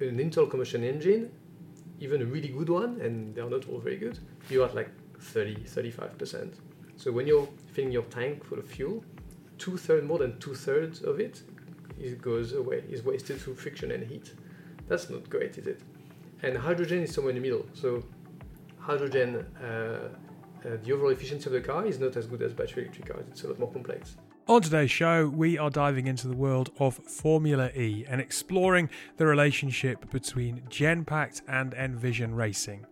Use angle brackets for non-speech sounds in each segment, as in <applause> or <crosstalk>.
an internal combustion engine, even a really good one, and they are not all very good, you're at like 30, 35%. So when you're filling your tank full of fuel, two thirds, more than two thirds of it, it goes away, is wasted through friction and heat. That's not great, is it? And hydrogen is somewhere in the middle. So hydrogen, uh, uh, the overall efficiency of the car is not as good as battery electric cars. It's a lot more complex. On today's show, we are diving into the world of Formula E and exploring the relationship between Genpact and Envision Racing.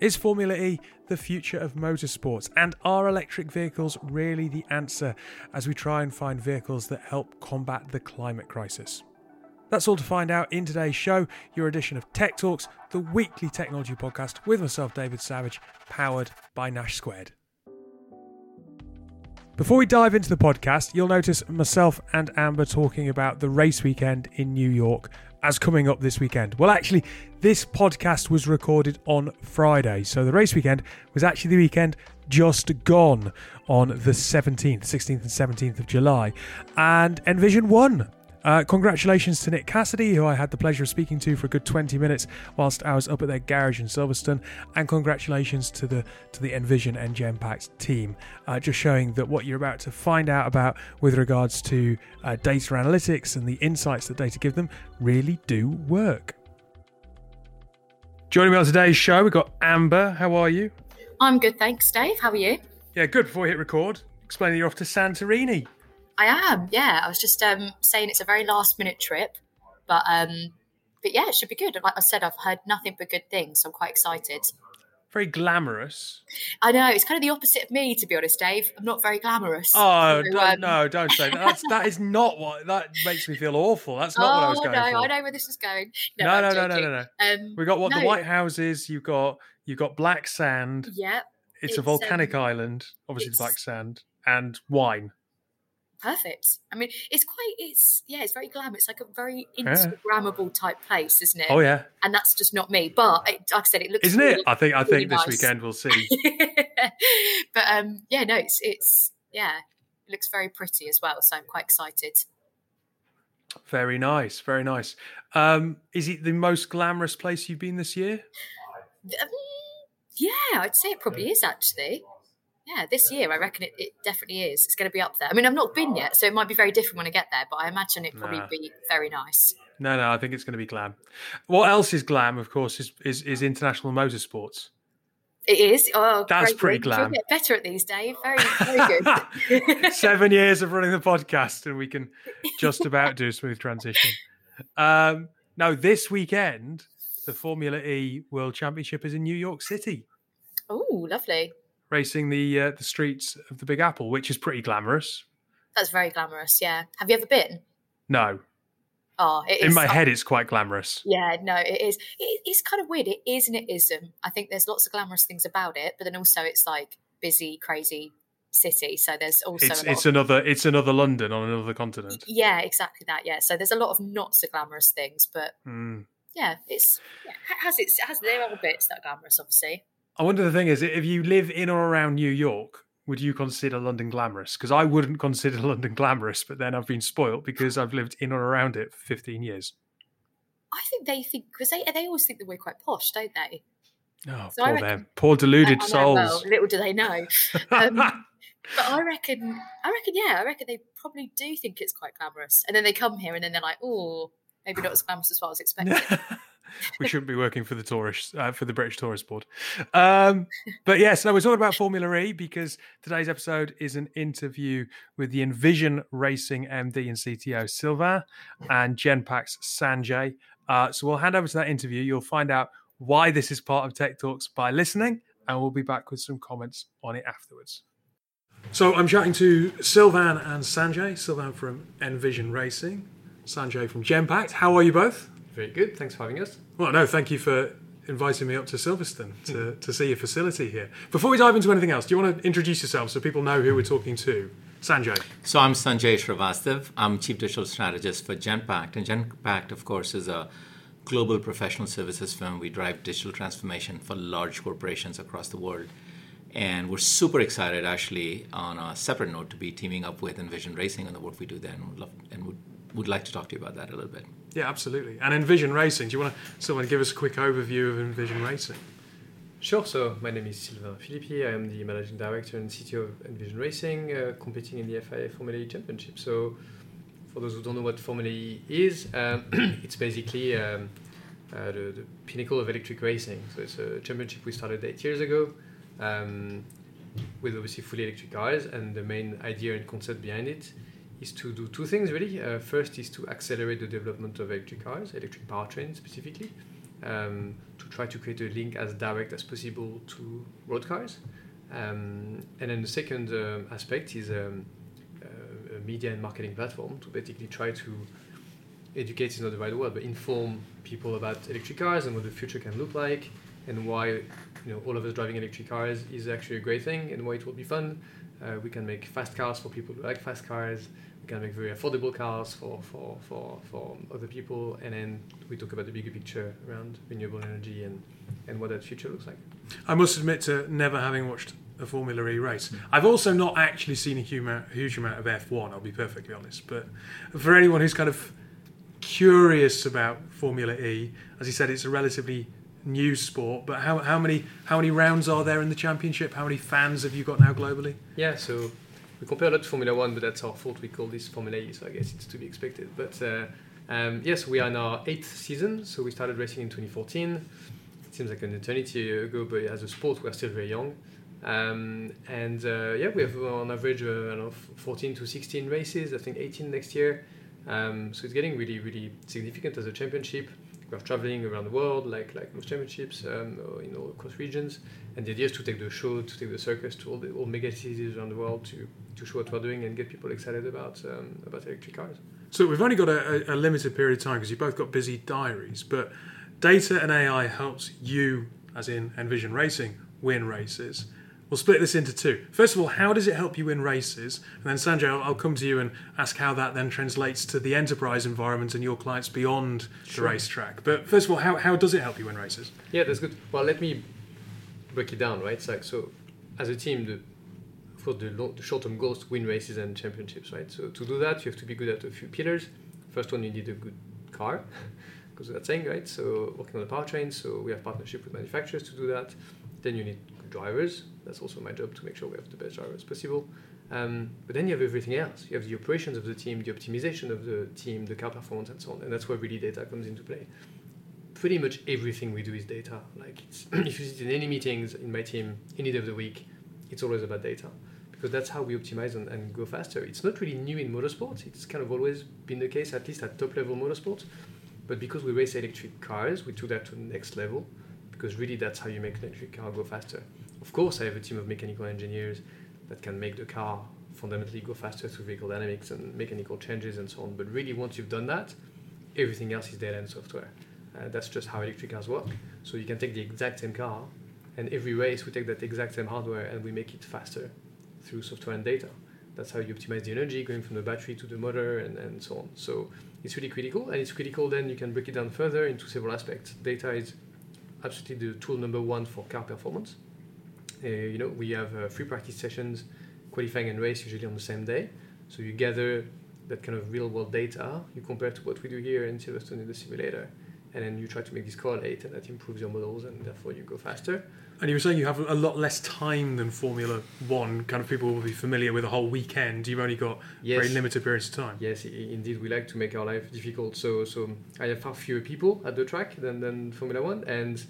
Is Formula E the future of motorsports? And are electric vehicles really the answer as we try and find vehicles that help combat the climate crisis? That's all to find out in today's show, your edition of Tech Talks, the weekly technology podcast with myself, David Savage, powered by Nash Squared. Before we dive into the podcast, you'll notice myself and Amber talking about the race weekend in New York as coming up this weekend. Well, actually, this podcast was recorded on Friday, so the race weekend was actually the weekend just gone on the 17th, 16th, and 17th of July, and Envision won. Uh, congratulations to Nick Cassidy, who I had the pleasure of speaking to for a good 20 minutes whilst I was up at their garage in Silverstone, and congratulations to the to the Envision and Genpact team, uh, just showing that what you're about to find out about with regards to uh, data analytics and the insights that data give them really do work. Joining me on today's show, we've got Amber. How are you? I'm good, thanks, Dave. How are you? Yeah, good. Before we hit record, explain that you're off to Santorini. I am, yeah. I was just um, saying it's a very last minute trip, but um, but yeah, it should be good. Like I said, I've heard nothing but good things, so I'm quite excited. Very glamorous. I know it's kind of the opposite of me, to be honest, Dave. I'm not very glamorous. Oh So, um, no! Don't say that. That's, that is not what that makes me feel awful. That's not oh what I was going no, for. I know where this is going. No, no, no, no, no, no, no. Um, We got what the White House is. You've got you've got black sand. Yeah, It's, it's, a volcanic um, island, obviously it's- black sand and wine. Perfect. I mean, it's quite. It's yeah, it's very glam. It's like a very Yeah. Instagrammable type place, isn't it? Oh yeah, And that's just not me. But it, like I said, it looks. isn't it? I think I really think this nice. weekend we'll see. <laughs> but um, yeah, no, it's it's yeah, it looks very pretty as well. So I'm quite excited. very nice, very nice. Um, is it the most glamorous place you've been this year? Um, yeah, I'd say it probably is actually. Yeah, this year I reckon it, it definitely is. It's going to be up there. I mean, I've not been yet, so it might be very different when I get there. But I imagine it probably Nah. be very nice. No, no, I think it's going to be glam. What else is glam? Of course, is is, is international motorsports. It is. Oh, That's great pretty. You'll glam. Get better at these, Dave. Very, very <laughs> good. Seven years of running the podcast, and we can just about do a smooth transition. Um, no, this weekend, the Formula E World Championship is in New York City, oh, lovely. Racing the uh, the streets of the Big Apple, which is pretty glamorous. That's very glamorous. Yeah. Have you ever been? No, Oh, it is. in my head, it's quite glamorous. Yeah, no, it is. It, it's kind of weird. It is and it isn't. I think there's lots of glamorous things about it, but then also it's like busy, crazy city. So there's also It's it's of, another it's another London on another continent. yeah, exactly that. Yeah, so there's a lot of not so glamorous things, but Mm. yeah, it's yeah, it has its it has their are bits that are glamorous, obviously. I wonder the thing is, if you live in or around New York, would you consider London glamorous? Because I wouldn't consider <laughs> London glamorous, but then I've been spoilt because I've lived in or around it for 15 years. I think they think because they they always think that we're quite posh, don't they? Oh, So poor reckon- them. Poor deluded I know, well, souls. little do they know. <laughs> Um, But I reckon, I reckon, yeah, I reckon they probably do think it's quite glamorous, and then they come here and then they're like, oh, maybe not as glamorous as what I was <laughs> expecting. We shouldn't be working for the tourist uh, for the British Tourist Board. Um, but yes, no, we're talking about Formula E because today's episode is an interview with the Envision Racing MD and CTO Sylvain and Genpact's Sanjay. Uh, so we'll hand over to that interview. You'll find out why this is part of Tech Talks by listening, and we'll be back with some comments on it afterwards. So I'm chatting to Sylvain and Sanjay. Sylvain from Envision Racing, Sanjay from Genpact. How are you both? Very good. Thanks for having us. Well, no, thank you for inviting me up to Silverstone to, to see your facility here. Before we dive into anything else, do you want to introduce yourself so people know who we're talking to? Sanjay. So I'm Sanjay Srivastav. I'm Chief Digital Strategist for Genpact. And Genpact, of course, is a global professional services firm. We drive digital transformation for large corporations across the world. And we're super excited, actually, on a separate note, to be teaming up with Envision Racing on the work we do there. And would, love, and would, would like to talk to you about that a little bit. Yeah, absolutely. And Envision Racing, do you want to someone give us a quick overview of Envision Racing? Sure. So my name is Sylvain Philippi. I am the managing director and CTO of Envision Racing, uh, competing in the FIA Formula E Championship. So for those who don't know what Formula E is, um, <clears throat> it's basically um, uh, the, the, pinnacle of electric racing. So it's a championship we started eight years ago. Um, with obviously fully electric cars, and the main idea and concept behind it is to do two things really. Uh, first is to accelerate the development of electric cars, electric powertrain specifically, um, to try to create a link as direct as possible to road cars. Um, and then the second um, aspect is um, uh, a media and marketing platform to basically try to educate is not the right word, but inform people about electric cars and what the future can look like and why you know all of us driving electric cars is actually a great thing and why it will be fun. Uh, we can make fast cars for people who like fast cars. We can make very affordable cars for, for, for, for other people. And then we talk about the bigger picture around renewable energy and, and what that future looks like. I must admit to never having watched a Formula E race. I've also not actually seen a huge amount of F1, I'll be perfectly honest. But for anyone who's kind of curious about Formula E, as he said, it's a relatively new sport. But how, how many how many rounds are there in the championship? How many fans have you got now globally? Yeah, so we compare a lot to Formula One, but that's our fault. We call this Formula E, so I guess it's to be expected. But uh, um, yes, we are in our eighth season. So we started racing in 2014. It seems like an eternity ago, but as a sport, we're still very young. Um, and uh, yeah, we have on average uh, know, 14 to 16 races. I think 18 next year. Um, so it's getting really, really significant as a championship we're traveling around the world, like like most championships, um, in all across regions. And the idea is to take the show, to take the circus to all the all mega cities around the world to, to show what we're doing and get people excited about um, about electric cars. So we've only got a, a limited period of time because you both got busy diaries, but data and AI helps you, as in Envision Racing, win races. We'll split this into two. First of all, how does it help you win races? And then Sanjay, I'll, I'll come to you and ask how that then translates to the enterprise environment and your clients beyond sure. the racetrack. But first of all, how, how does it help you win races? Yeah, that's good. Well, let me break it down, right? So, like, so as a team, the, for the, long, the short-term goals to win races and championships, right? So to do that, you have to be good at a few pillars. First one, you need a good car, <laughs> because that's saying, right? So working on the powertrain. So we have partnership with manufacturers to do that. Then you need drivers. That's also my job to make sure we have the best drivers possible. Um, but then you have everything else. You have the operations of the team, the optimization of the team, the car performance, and so on. And that's where really data comes into play. Pretty much everything we do is data. Like <clears throat> if you sit in any meetings in my team any day of the week, it's always about data because that's how we optimize and, and go faster. It's not really new in motorsports. It's kind of always been the case, at least at top level motorsports. But because we race electric cars, we took that to the next level because really that's how you make an electric car go faster. Of course, I have a team of mechanical engineers that can make the car fundamentally go faster through vehicle dynamics and mechanical changes and so on. But really, once you've done that, everything else is data and software. Uh, that's just how electric cars work. So you can take the exact same car, and every race we take that exact same hardware and we make it faster through software and data. That's how you optimize the energy going from the battery to the motor and, and so on. So it's really critical, and it's critical then you can break it down further into several aspects. Data is absolutely the tool number one for car performance. Uh, you know, we have uh, free practice sessions, qualifying and race usually on the same day. So you gather that kind of real world data, you compare to what we do here in Silverstone in the simulator, and then you try to make this correlate, and that improves your models, and therefore you go faster. And you were saying you have a lot less time than Formula One. Kind of people will be familiar with a whole weekend. You've only got yes. very limited periods of time. Yes, indeed, we like to make our life difficult. So, so I have far fewer people at the track than, than Formula One, and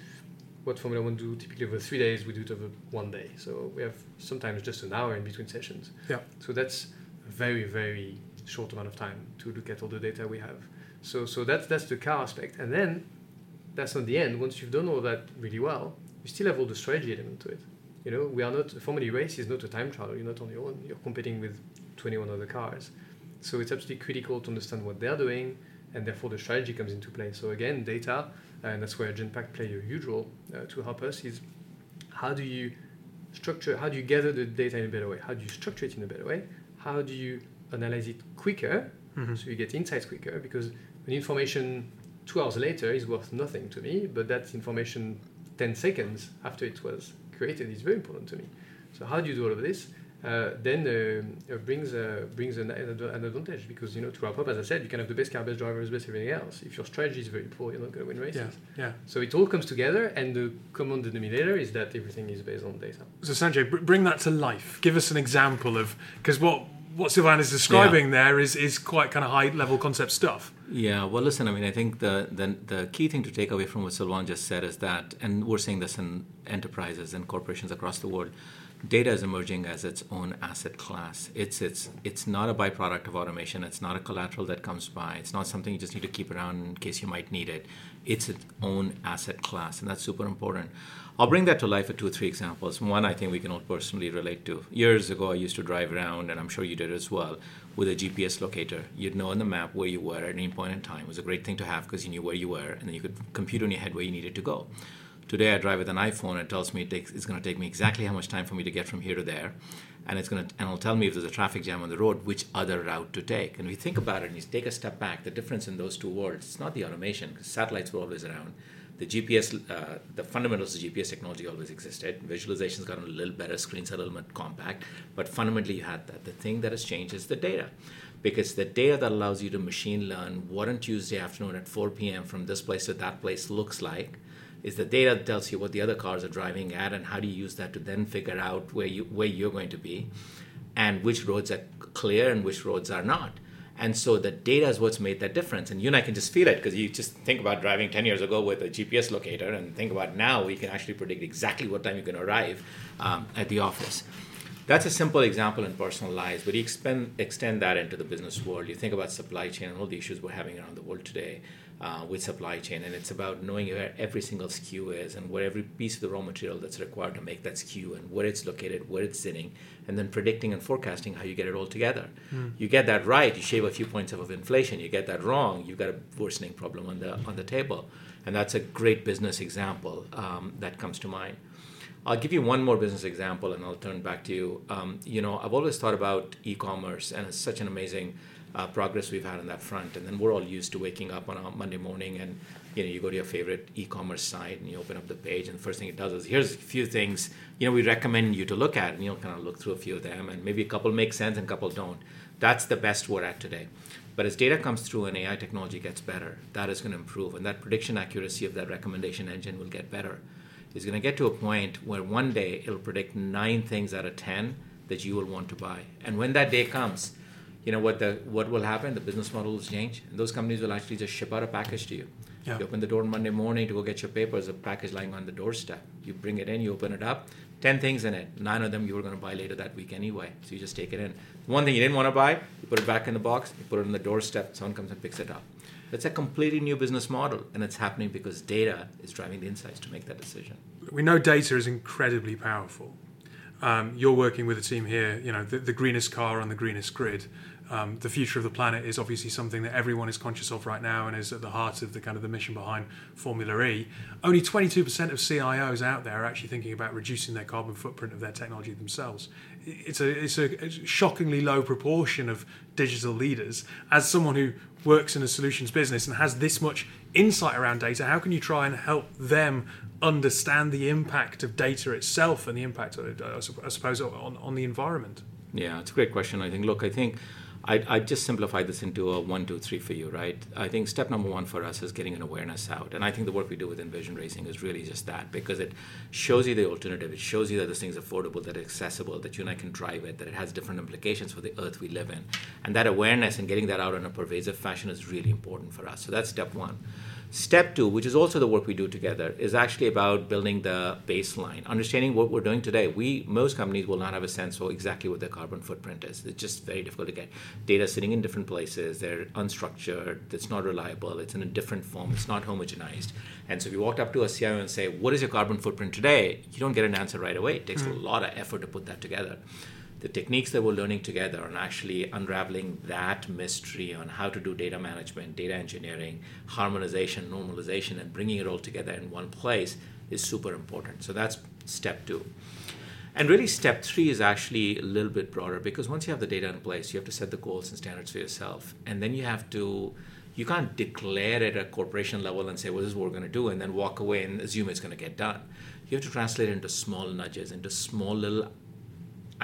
what Formula One do typically over three days, we do it over one day. So we have sometimes just an hour in between sessions. Yeah. So that's a very very short amount of time to look at all the data we have. So so that's that's the car aspect, and then that's not the end. Once you've done all that really well, you still have all the strategy element to it. You know, we are not a Formula race is not a time trial. You're not on your own. You're competing with 21 other cars. So it's absolutely critical to understand what they're doing, and therefore the strategy comes into play. So again, data, and that's where Genpact play a huge role uh, to help us. Is how do you structure? How do you gather the data in a better way? How do you structure it in a better way? How do you analyze it quicker, mm-hmm. so you get insights quicker? Because the information two hours later is worth nothing to me, but that information 10 seconds after it was created is very important to me. So how do you do all of this? Uh, then uh, uh, brings uh, brings an, an, advantage because you know to wrap up, as I said, you can have the best car, best drivers, best everything else. If your strategy is very poor, you're not going to win races. Yeah, yeah. So it all comes together, and the common denominator is that everything is based on data. So Sanjay, br- bring that to life. Give us an example of because what what Sylvain is describing yeah. there is is quite kind of high level concept stuff. Yeah, well, listen. I mean, I think the, the the key thing to take away from what Sylvain just said is that, and we're seeing this in enterprises and corporations across the world data is emerging as its own asset class. It's it's it's not a byproduct of automation. It's not a collateral that comes by. It's not something you just need to keep around in case you might need it. It's its own asset class, and that's super important. I'll bring that to life with two or three examples. One I think we can all personally relate to. Years ago, I used to drive around, and I'm sure you did as well, with a GPS locator. You'd know on the map where you were at any point in time. It was a great thing to have because you knew where you were, and then you could compute in your head where you needed to go. Today I drive with an iPhone. And it tells me it takes, it's going to take me exactly how much time for me to get from here to there, and it's going to and it'll tell me if there's a traffic jam on the road, which other route to take. And if you think about it, and you take a step back, the difference in those two worlds, it's not the automation because satellites were always around. The GPS, uh, the fundamentals of GPS technology always existed. Visualization's gotten a little better, screens are a little more compact, but fundamentally you had that. The thing that has changed is the data because the data that allows you to machine learn what on Tuesday afternoon at 4 p.m. from this place to that place looks like is the data that tells you what the other cars are driving at and how do you use that to then figure out where you where you're going to be and which roads are clear and which roads are not. And so the data is what's made that difference. And you and i can just feel it because you just think about driving 10 years ago with a gps locator and think about now we can actually predict exactly what time you're going to arrive um, at the office. That's a simple example in personal lives, but you expend, extend that into the business world. You think about supply chain and all the issues we're having around the world today uh, with supply chain, and it's about knowing where every single SKU is and where every piece of the raw material that's required to make that SKU and where it's located, where it's sitting, and then predicting and forecasting how you get it all together. Mm. You get that right, you shave a few points off of inflation. You get that wrong, you've got a worsening problem on the on the table, and that's a great business example um, that comes to mind. I'll give you one more business example, and I'll turn back to you. Um, you know, I've always thought about e-commerce, and it's such an amazing uh, progress we've had on that front. And then we're all used to waking up on a Monday morning and you know you go to your favorite e-commerce site and you open up the page and the first thing it does is here's a few things you know we recommend you to look at and you'll kind of look through a few of them and maybe a couple make sense and a couple don't. That's the best we're at today. But as data comes through and AI technology gets better, that is going to improve and that prediction accuracy of that recommendation engine will get better. It's going to get to a point where one day it'll predict nine things out of ten that you will want to buy. And when that day comes, you know what the what will happen? The business model will change, and those companies will actually just ship out a package to you. Yeah. You open the door Monday morning to go get your papers, a package lying on the doorstep. You bring it in, you open it up, ten things in it. Nine of them you were going to buy later that week anyway, so you just take it in. One thing you didn't want to buy, you put it back in the box, you put it on the doorstep. Someone comes and picks it up. It's a completely new business model, and it's happening because data is driving the insights to make that decision. We know data is incredibly powerful. Um, you're working with a team here, you know, the, the greenest car on the greenest grid um, the future of the planet is obviously something that everyone is conscious of right now and is at the heart of the kind of the mission behind Formula E. Only 22% of CIOs out there are actually thinking about reducing their carbon footprint of their technology themselves. It's a, it's a shockingly low proportion of digital leaders. As someone who works in a solutions business and has this much insight around data, how can you try and help them understand the impact of data itself and the impact, I suppose, on, on the environment? Yeah, it's a great question. I think, look, I think I, I just simplify this into a one, two, three for you, right? I think step number one for us is getting an awareness out. And I think the work we do with Envision Racing is really just that because it shows you the alternative. It shows you that this thing's affordable, that it's accessible, that you and I can drive it, that it has different implications for the earth we live in. And that awareness and getting that out in a pervasive fashion is really important for us. So that's step one. Step two, which is also the work we do together, is actually about building the baseline, understanding what we're doing today. We most companies will not have a sense of exactly what their carbon footprint is. It's just very difficult to get data sitting in different places. They're unstructured. It's not reliable. It's in a different form. It's not homogenized. And so if you walked up to a CIO and say, "What is your carbon footprint today?" You don't get an answer right away. It takes mm-hmm. a lot of effort to put that together the techniques that we're learning together and actually unraveling that mystery on how to do data management, data engineering, harmonization, normalization, and bringing it all together in one place is super important. So that's step two. And really, step three is actually a little bit broader because once you have the data in place, you have to set the goals and standards for yourself. And then you have to, you can't declare at a corporation level and say, well, this is what we're going to do, and then walk away and assume it's going to get done. You have to translate it into small nudges, into small little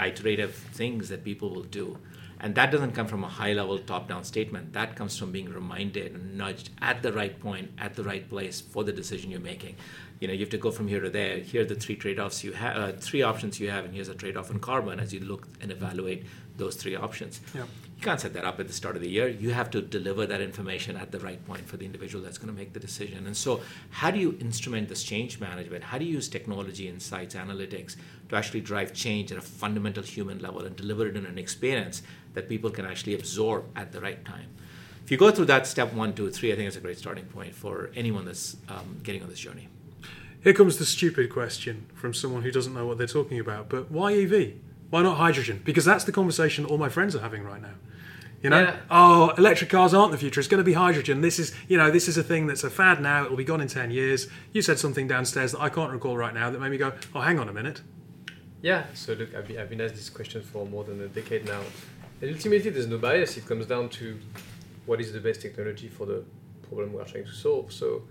iterative things that people will do. And that doesn't come from a high level top down statement. That comes from being reminded and nudged at the right point, at the right place for the decision you're making. You know, you have to go from here to there. Here are the three trade offs you have, uh, three options you have, and here's a trade off in carbon as you look and evaluate those three options. Yeah. You can't set that up at the start of the year. You have to deliver that information at the right point for the individual that's going to make the decision. And so, how do you instrument this change management? How do you use technology, insights, analytics to actually drive change at a fundamental human level and deliver it in an experience that people can actually absorb at the right time? If you go through that step one, two, three, I think it's a great starting point for anyone that's um, getting on this journey. Here comes the stupid question from someone who doesn't know what they're talking about. But why EV? Why not hydrogen? Because that's the conversation all my friends are having right now. You know, Yeah. oh, electric cars aren't the future. It's going to be hydrogen. This is, you know, this is a thing that's a fad now. It'll be gone in ten years. You said something downstairs that I can't recall right now that made me go, oh, hang on a minute. Yeah, so look, I've been, I've been asked this question for more than a decade now. And ultimately, there's no bias. It comes down to what is the best technology for the problem we're trying to solve. So,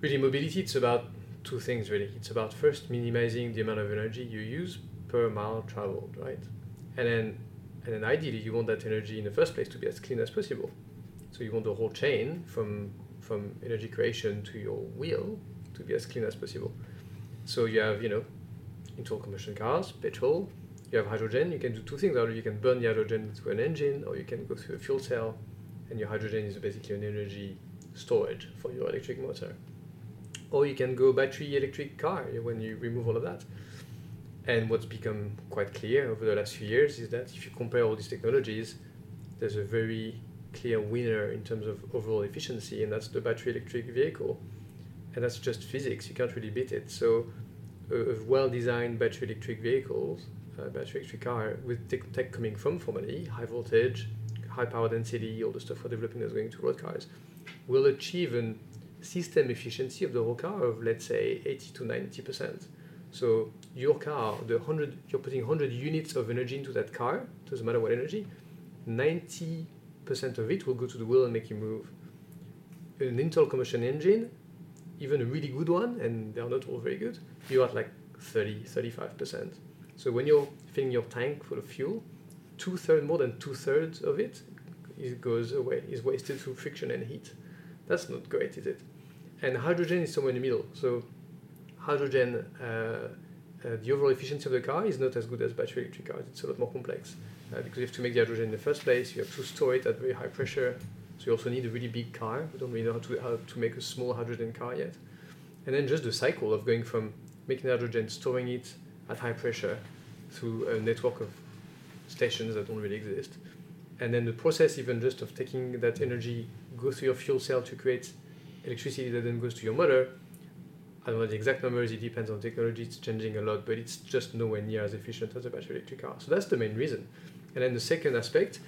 really, mobility, it's about two things, really. It's about first minimizing the amount of energy you use per mile traveled, right? And then, and then ideally, you want that energy in the first place to be as clean as possible. So, you want the whole chain from, from energy creation to your wheel to be as clean as possible. So, you have, you know, internal combustion cars, petrol. You have hydrogen. You can do two things. Either you can burn the hydrogen through an engine, or you can go through a fuel cell, and your hydrogen is basically an energy storage for your electric motor. Or you can go battery electric car when you remove all of that. And what's become quite clear over the last few years is that if you compare all these technologies, there's a very clear winner in terms of overall efficiency, and that's the battery electric vehicle. And that's just physics. You can't really beat it. So a, a well-designed battery electric vehicles, uh, battery electric car with tech, tech coming from formerly high voltage, high power density, all the stuff we're developing that's going to road cars, will achieve a system efficiency of the whole car of let's say 80 to 90 percent. So your car, the hundred, you're putting 100 units of energy into that car. Doesn't matter what energy. 90 percent of it will go to the wheel and make you move. An internal combustion engine, even a really good one, and they're not all very good, you're at like 30, 35%. So when you're filling your tank full of fuel, two thirds, more than two thirds of it, it goes away, is wasted through friction and heat. That's not great, is it? And hydrogen is somewhere in the middle. So hydrogen, uh, uh, the overall efficiency of the car is not as good as battery electric cars. It's a lot more complex uh, because you have to make the hydrogen in the first place. You have to store it at very high pressure. So you also need a really big car. We don't really know how to, how to make a small hydrogen car yet. And then just the cycle of going from making hydrogen, storing it at high pressure through a network of stations that don't really exist. And then the process even just of taking that energy, go through your fuel cell to create electricity that then goes to your motor. I don't know the exact numbers, it depends on technology, it's changing a lot, but it's just nowhere near as efficient as a battery electric car. So that's the main reason. And then the second aspect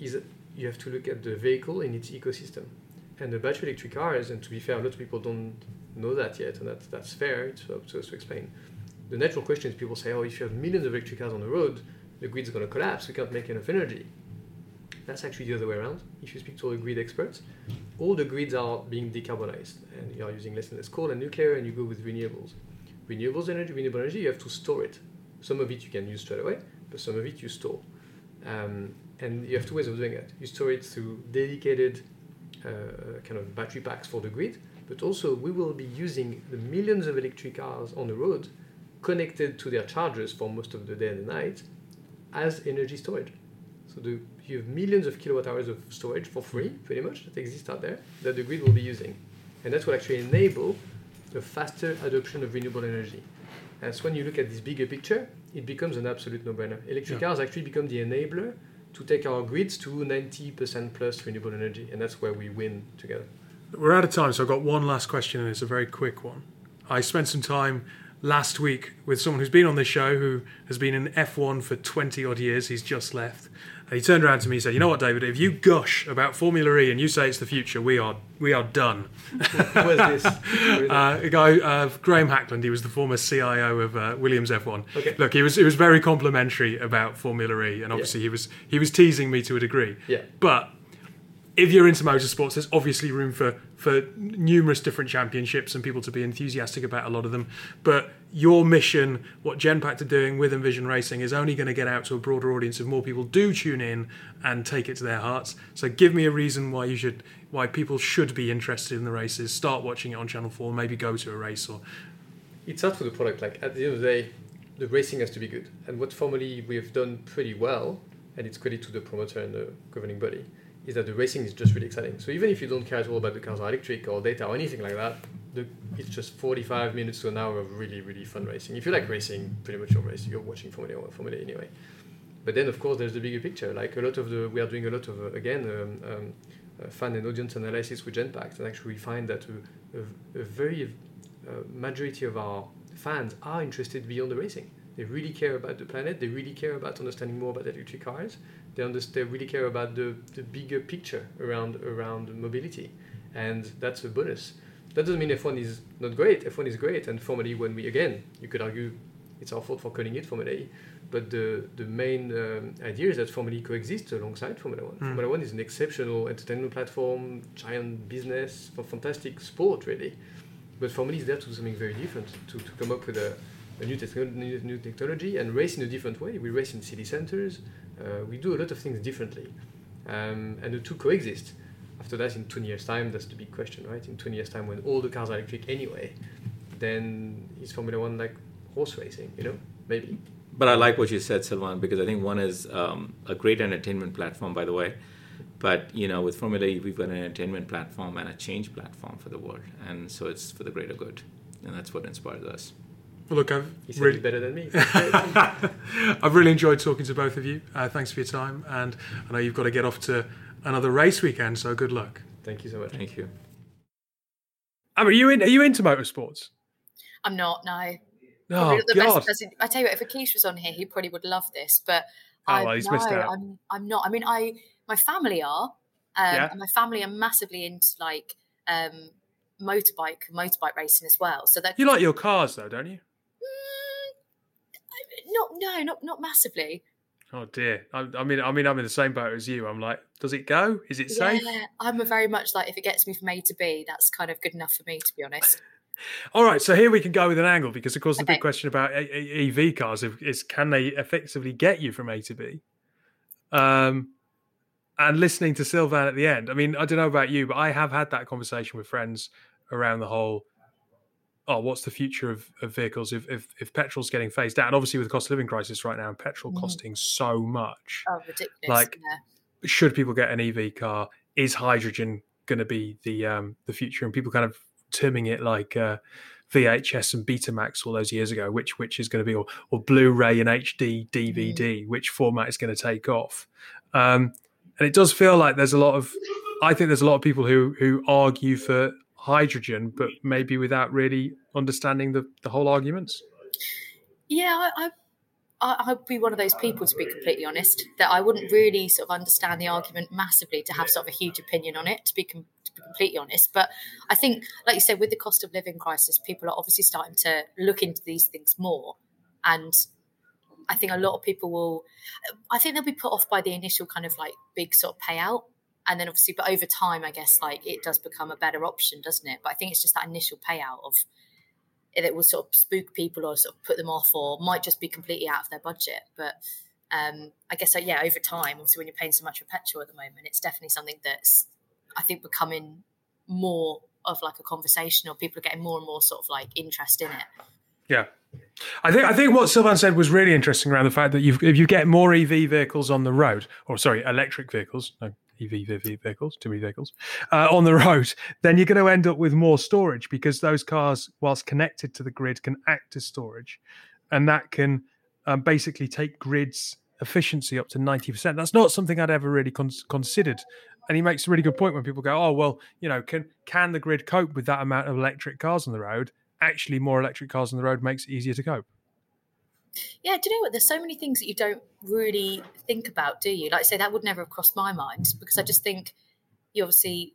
is you have to look at the vehicle in its ecosystem. And the battery electric cars, and to be fair, a lot of people don't know that yet, and that's, that's fair, it's up to us to explain. The natural question is people say, oh, if you have millions of electric cars on the road, the grid's going to collapse, we can't make enough energy. That's actually the other way around. If you speak to a grid experts, all the grids are being decarbonized, and you are using less and less coal and nuclear, and you go with renewables. Renewables energy, renewable energy, you have to store it. Some of it you can use straight away, but some of it you store. Um, and you have two ways of doing it. You store it through dedicated uh, kind of battery packs for the grid, but also we will be using the millions of electric cars on the road connected to their chargers for most of the day and the night as energy storage. So the, you have millions of kilowatt hours of storage for free, mm-hmm. pretty much, that exist out there that the grid will be using. And that will actually enable a faster adoption of renewable energy. And so when you look at this bigger picture, it becomes an absolute no-brainer. Electric Yeah. cars actually become the enabler to take our grids to 90% plus renewable energy, and that's where we win together. We're out of time, so I've got one last question, and it's a very quick one. I spent some time last week with someone who's been on this show who has been in F1 for 20 odd years. He's just left. And he turned around to me and said, You know what, David? If you gush about Formula E and you say it's the future, we are, we are done. <laughs> Where's this? It? Uh, a guy, uh, Graeme Hackland, he was the former CIO of uh, Williams F1. Okay. Look, he was, he was very complimentary about Formula E, and obviously he, was, he was teasing me to a degree. yeah. But if you're into motorsports, there's obviously room for for numerous different championships and people to be enthusiastic about a lot of them. But your mission, what Genpact are doing with Envision Racing, is only going to get out to a broader audience if more people do tune in and take it to their hearts. So give me a reason why you should, why people should be interested in the races. Start watching it on Channel Four, maybe go to a race or. It's out for the product. Like at the end of the day, the racing has to be good. And what formally we have done pretty well, and it's credit to the promoter and the governing body, is that the racing is just really exciting. So even if you don't care at all about the cars are electric or data or anything like that, the, it's just 45 minutes to an hour of really, really fun racing. If you like racing, pretty much you're racing, you're watching Formula One, Formula anyway. But then, of course, there's the bigger picture. Like a lot of the, we are doing a lot of, uh, again, um, um, uh, fan and audience analysis with Genpact, and actually we find that a, a, a very uh, majority of our fans are interested beyond the racing. They really care about the planet. They really care about understanding more about electric cars. They understand. They really care about the, the bigger picture around around mobility, and that's a bonus. That doesn't mean F1 is not great. F1 is great, and formally, when we again, you could argue it's our fault for calling it Formula E, but the the main um, idea is that Formula E coexists alongside Formula One. Mm. Formula One is an exceptional entertainment platform, giant business, for fantastic sport, really. But Formula E is there to do something very different, to, to come up with a a new, te- new technology and race in a different way. We race in city centers. Uh, we do a lot of things differently, um, and the two coexist. After that, in 20 years' time, that's the big question, right? In 20 years' time, when all the cars are electric anyway, then is Formula One like horse racing? You know, maybe. But I like what you said, Sylvain, because I think one is um, a great entertainment platform, by the way. But you know, with Formula E, we've got an entertainment platform and a change platform for the world, and so it's for the greater good, and that's what inspires us. Well, look, I've He said really, better than me. <laughs> I've really enjoyed talking to both of you. Uh, thanks for your time, and I know you've got to get off to another race weekend, so good luck. Thank you so much. Thank you. I mean, are you in, are you into motorsports? I'm not. No. Oh the God! best person. I tell you what, if Akish was on here, he probably would love this. But Oh, I, well, he's no, missed out. I'm, I'm not. I mean, I my family are, um, Yeah. and my family are massively into like um, motorbike, motorbike racing as well. So that You like your cars, though, don't you? Not no, not not massively. Oh dear. I, I mean, I mean, I'm in the same boat as you. I'm like, does it go? Is it safe? Yeah, I'm a very much like if it gets me from A to B, that's kind of good enough for me, to be honest. <laughs> All right, so here we can go with an angle because, of course, the big question about EV cars is, is can they effectively get you from A to B? Um, and listening to Sylvain at the end, I mean, I don't know about you, but I have had that conversation with friends around the whole. Oh, what's the future of, of vehicles if, if if petrol's getting phased out? And obviously, with the cost of living crisis right now, and petrol Mhm. costing so much, Oh, ridiculous! Like- yeah. should people get an EV car? Is hydrogen going to be the um, the future? And people kind of terming it like uh, VHS and Betamax all those years ago, which which is going to be or, or Blu-ray and HD DVD, which format is going to take off? Um, and it does feel like there's a lot of, I think there's a lot of people who who argue for hydrogen, but maybe without really understanding the the whole arguments. Yeah, I, I, I- I'd be one of those people, to be completely honest, that I wouldn't really sort of understand the argument massively to have sort of a huge opinion on it, to be, com- to be completely honest. But I think, like you said, with the cost of living crisis, people are obviously starting to look into these things more. And I think a lot of people will, I think they'll be put off by the initial kind of like big sort of payout. And then obviously, but over time, I guess like it does become a better option, doesn't it? But I think it's just that initial payout of it will sort of spook people or sort of put them off or might just be completely out of their budget. But um, I guess, uh, yeah, over time, obviously, when you're paying so much for petrol at the moment, it's definitely something that's, I think, becoming more of like a conversation or people are getting more and more sort of like interest in it. Yeah. I think I think what Sylvain said was really interesting around the fact that if you get more EV vehicles on the road, or sorry, electric vehicles, no EV vehicles, too many vehicles uh, on the road, then you're going to end up with more storage because those cars, whilst connected to the grid, can act as storage, and that can um, basically take grids efficiency up to ninety percent. That's not something I'd ever really con- considered. And he makes a really good point when people go, "Oh well, you know, can can the grid cope with that amount of electric cars on the road?" actually more electric cars on the road makes it easier to cope. Yeah, do you know what? There's so many things that you don't really think about, do you? Like I say, that would never have crossed my mind because I just think you obviously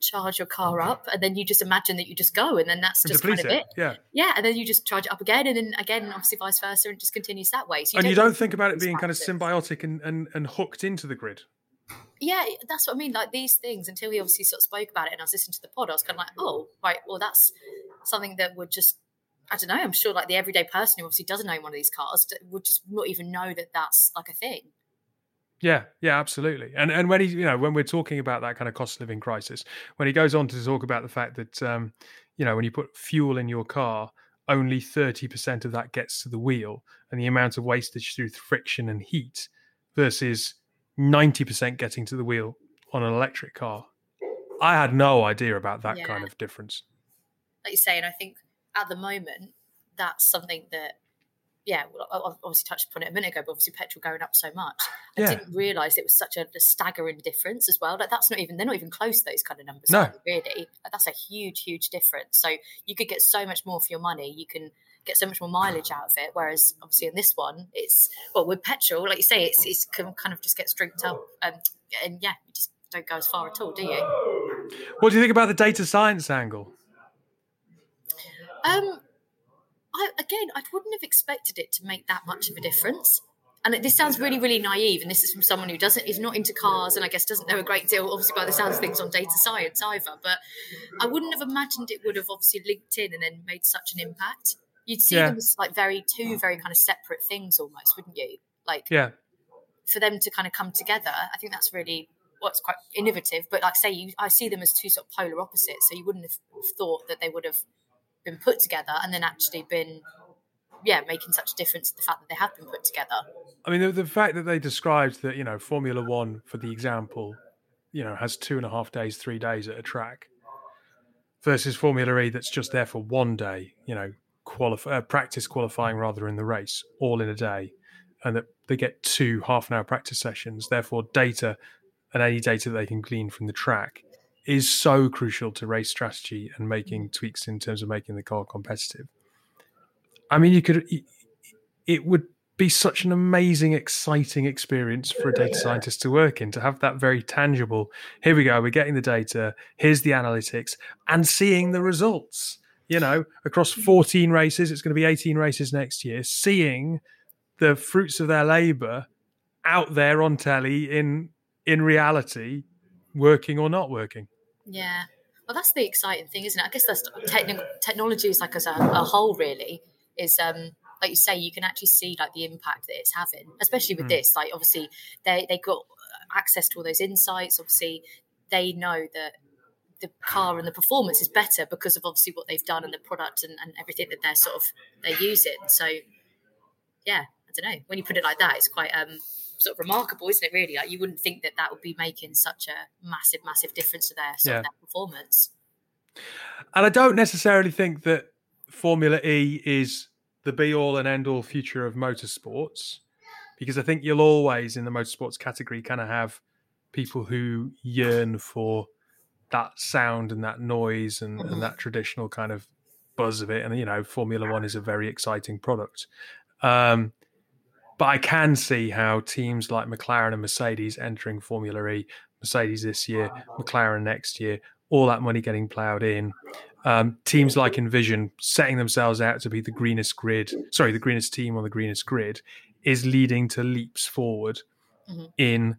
charge your car up and then you just imagine that you just go and then that's And just kind of it. it. Yeah. Yeah, and then you just charge it up again and then again, obviously vice versa, and it just continues that way. So and you don't don't think about it being kind of symbiotic and, and, and hooked into the grid. yeah, that's what I mean. Like these things, until he obviously sort of spoke about it, and I was listening to the pod, I was kind of like, oh, right, well, that's something that would just, I don't know. I'm sure like the everyday person who obviously doesn't own one of these cars would just not even know that that's like a thing. Yeah, yeah, absolutely. And and when he, you know, when we're talking about that kind of cost of living crisis, when he goes on to talk about the fact that, um, you know, when you put fuel in your car, only thirty percent of that gets to the wheel, and the amount of wastage through friction and heat versus ninety percent getting to the wheel on an electric car. I had no idea about that Yeah. kind of difference. like you say, and I think at the moment that's something that, yeah, well, I obviously touched upon it a minute ago, but obviously petrol going up so much. I Yeah. didn't realise it was such a, a staggering difference as well. Like that's not even they're not even close to those kind of numbers, No. really. Like, that's a huge, huge difference. So you could get so much more for your money. You can get so much more mileage out of it. Whereas obviously in this one, it's well with petrol, like you say, it's it's can kind of just gets drinked up, um, and yeah, you just don't go as far at all, do you? What do you think about the data science angle? Um, I again, I wouldn't have expected it to make that much of a difference. And this sounds really, really naive. And this is from someone who doesn't is not into cars, and I guess doesn't know a great deal, obviously by the sounds of things, on data science either. But I wouldn't have imagined it would have obviously linked in and then made such an impact. You'd see Yeah. them as like very two very kind of separate things almost, wouldn't you? Like Yeah, for them to kind of come together, I think that's really what's quite innovative. But like say, you, I see them as two sort of polar opposites. So you wouldn't have thought that they would have been put together and then actually been, yeah, making such a difference. The fact that they have been put together. I mean, the, the fact that they described that, you know, Formula One, for the example, you know, has two and a half days, three days at a track versus Formula E that's just there for one day, you know, qualify, uh, practice qualifying rather in the race, all in a day, and that they get two half an hour practice sessions. Therefore, data and any data they can glean from the track is so crucial to race strategy and making mm. tweaks in terms of making the car competitive. I mean, you could, it would be such an amazing, exciting experience for a data scientist to work in to have that very tangible. Here we go, we're getting the data, here's the analytics, and seeing the results. You know, across mm. 14 races, it's going to be 18 races next year, seeing the fruits of their labor out there on telly in in reality, working or not working. Yeah. Well, that's the exciting thing, isn't it? I guess that's technical technology is like as a, a whole, really, is um, like you say, you can actually see like the impact that it's having, especially with Mm. this. Like, obviously, they they got access to all those insights. Obviously, they know that the car and the performance is better because of obviously what they've done and the product and, and everything that they're sort of they're using. So, yeah, I don't know. When you put it like that, it's quite um sort of remarkable, isn't it? Really, like you wouldn't think that that would be making such a massive, massive difference to their Yeah. their performance. And I don't necessarily think that Formula E is the be all and end all future of motorsports, because I think you'll always, in the motorsports category, kind of have people who yearn for that sound and that noise and, and that traditional kind of buzz of it. And, you know, Formula One is a very exciting product. Um, but I can see how teams like McLaren and Mercedes entering Formula E, Mercedes this year, McLaren next year, all that money getting ploughed in. Um, teams like Envision setting themselves out to be the greenest grid, sorry, the greenest team on the greenest grid, is leading to leaps forward Mhm. in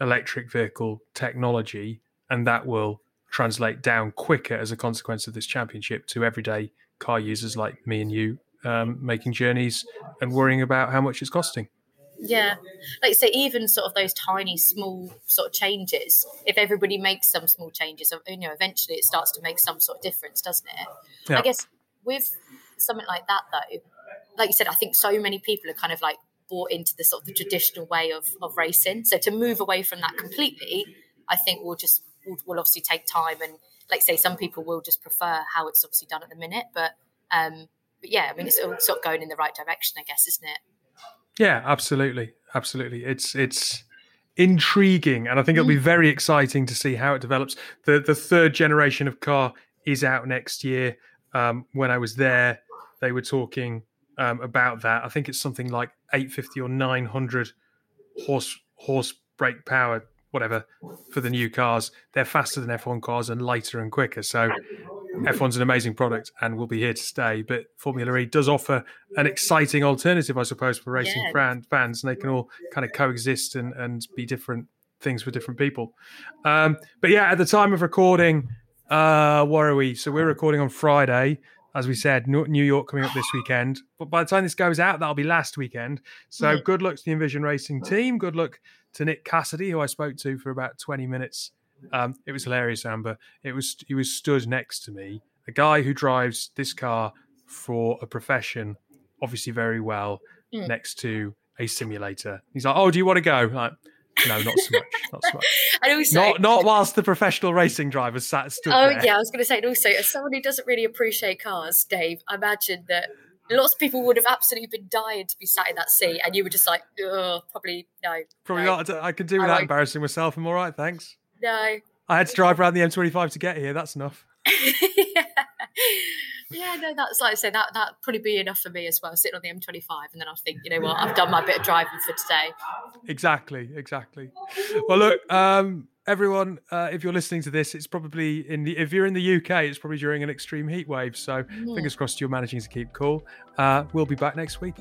electric vehicle technology, and that will translate down quicker as a consequence of this championship to everyday car users like me and you um, making journeys and worrying about how much it's costing. Yeah, like say, even sort of those tiny, small sort of changes. If everybody makes some small changes, you know, eventually it starts to make some sort of difference, doesn't it? Yeah. I guess with something like that, though, like you said, I think so many people are kind of like bought into the sort of the traditional way of, of racing. So to move away from that completely, I think will just will, will obviously take time. And like say, some people will just prefer how it's obviously done at the minute. But um, but yeah, I mean, it's all sort of going in the right direction, I guess, isn't it? Yeah, absolutely, absolutely. It's it's intriguing, and I think it'll be very exciting to see how it develops. the The third generation of car is out next year. Um, when I was there, they were talking um, about that. I think it's something like eight fifty or nine hundred horse horse brake power, whatever, for the new cars. They're faster than F one cars and lighter and quicker. So F1's an amazing product and will be here to stay. But Formula E does offer an exciting alternative, I suppose, for racing Yeah. fans, and they can all kind of coexist and, and be different things for different people. Um, but yeah, at the time of recording, uh, where are we? So we're recording on Friday, as we said, New York coming up this weekend. But by the time this goes out, that'll be last weekend. So good luck to the Envision Racing team. Good luck to Nick Cassidy, who I spoke to for about 20 minutes. Um, it was hilarious, Amber. It was he was stood next to me, a guy who drives this car for a profession, obviously very well, mm. next to a simulator. He's like, "Oh, do you want to go?" Like, no, not so much. Not so much. <laughs> and also, not not whilst the professional racing driver sat stood Oh there. yeah, I was going to say. And also, as someone who doesn't really appreciate cars, Dave, I imagine that lots of people would have absolutely been dying to be sat in that seat, and you were just like, "Oh, probably no." Probably no. not. I can do without embarrassing myself. I'm all right, thanks. No. I had to drive around the M25 to get here. That's enough. <laughs> yeah yeah, no, that's like I said, that that probably be enough for me as well. Sitting on the M25, and then I think, you know what, I've done my bit of driving for today. Exactly, exactly. Well, look, um, everyone, uh, if you're listening to this, it's probably in the if you're in the UK, it's probably during an extreme heat wave. So mm. fingers crossed you're managing to keep cool. Uh, we'll be back next week.